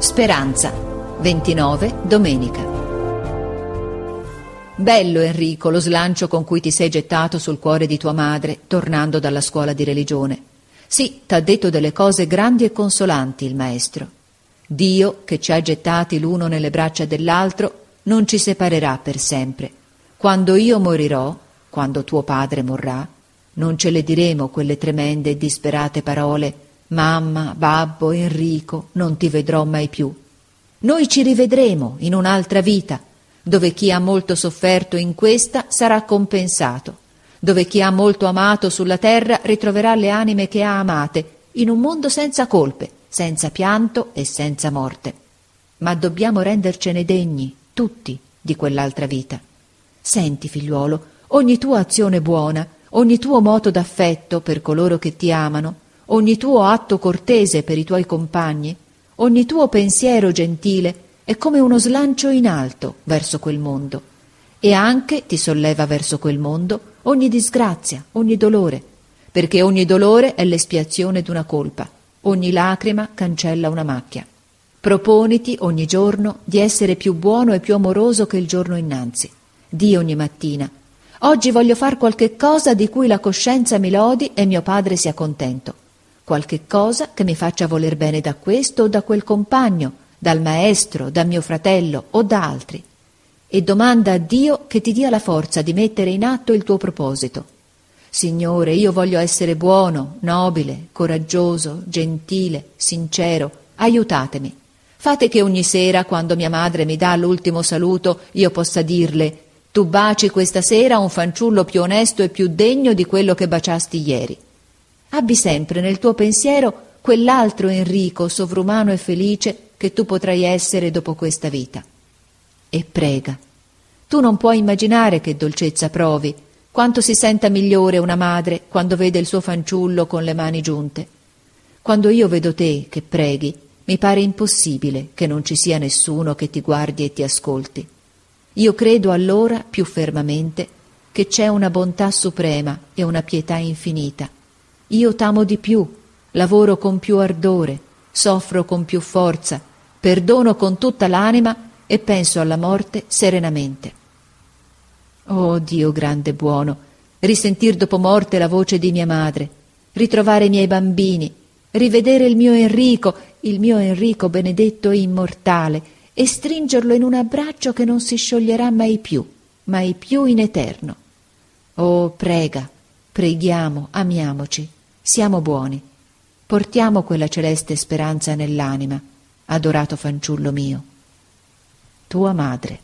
Speranza, 29 domenica. Bello Enrico lo slancio con cui ti sei gettato sul cuore di tua madre tornando dalla scuola di religione. Sì, t'ha detto delle cose grandi e consolanti il maestro. Dio, che ci ha gettati l'uno nelle braccia dell'altro, non ci separerà per sempre. Quando io morirò, quando tuo padre morrà, non ce le diremo quelle tremende e disperate parole Mamma, babbo, Enrico, non ti vedrò mai più. Noi ci rivedremo in un'altra vita, dove chi ha molto sofferto in questa sarà compensato, dove chi ha molto amato sulla terra ritroverà le anime che ha amate, in un mondo senza colpe, senza pianto e senza morte. Ma dobbiamo rendercene degni, tutti, di quell'altra vita. Senti, figliuolo, ogni tua azione buona, ogni tuo moto d'affetto per coloro che ti amano, ogni tuo atto cortese per i tuoi compagni, ogni tuo pensiero gentile è come uno slancio in alto verso quel mondo e anche ti solleva verso quel mondo ogni disgrazia, ogni dolore, perché ogni dolore è l'espiazione d'una colpa, ogni lacrima cancella una macchia. Proponiti ogni giorno di essere più buono e più amoroso che il giorno innanzi. Di ogni mattina. Oggi voglio far qualche cosa di cui la coscienza mi lodi e mio padre sia contento qualche cosa che mi faccia voler bene da questo o da quel compagno, dal maestro, da mio fratello o da altri. E domanda a Dio che ti dia la forza di mettere in atto il tuo proposito. Signore, io voglio essere buono, nobile, coraggioso, gentile, sincero. Aiutatemi. Fate che ogni sera, quando mia madre mi dà l'ultimo saluto, io possa dirle Tu baci questa sera un fanciullo più onesto e più degno di quello che baciasti ieri. Abbi sempre nel tuo pensiero quell'altro Enrico sovrumano e felice che tu potrai essere dopo questa vita. E prega. Tu non puoi immaginare che dolcezza provi, quanto si senta migliore una madre quando vede il suo fanciullo con le mani giunte. Quando io vedo te che preghi, mi pare impossibile che non ci sia nessuno che ti guardi e ti ascolti. Io credo allora più fermamente che c'è una bontà suprema e una pietà infinita io t'amo di più, lavoro con più ardore, soffro con più forza, perdono con tutta l'anima e penso alla morte serenamente. Oh Dio grande e buono, risentir dopo morte la voce di mia madre, ritrovare i miei bambini, rivedere il mio Enrico, il mio Enrico benedetto e immortale, e stringerlo in un abbraccio che non si scioglierà mai più, mai più in eterno. Oh, prega, preghiamo, amiamoci. Siamo buoni. Portiamo quella celeste speranza nell'anima, adorato fanciullo mio. Tua madre.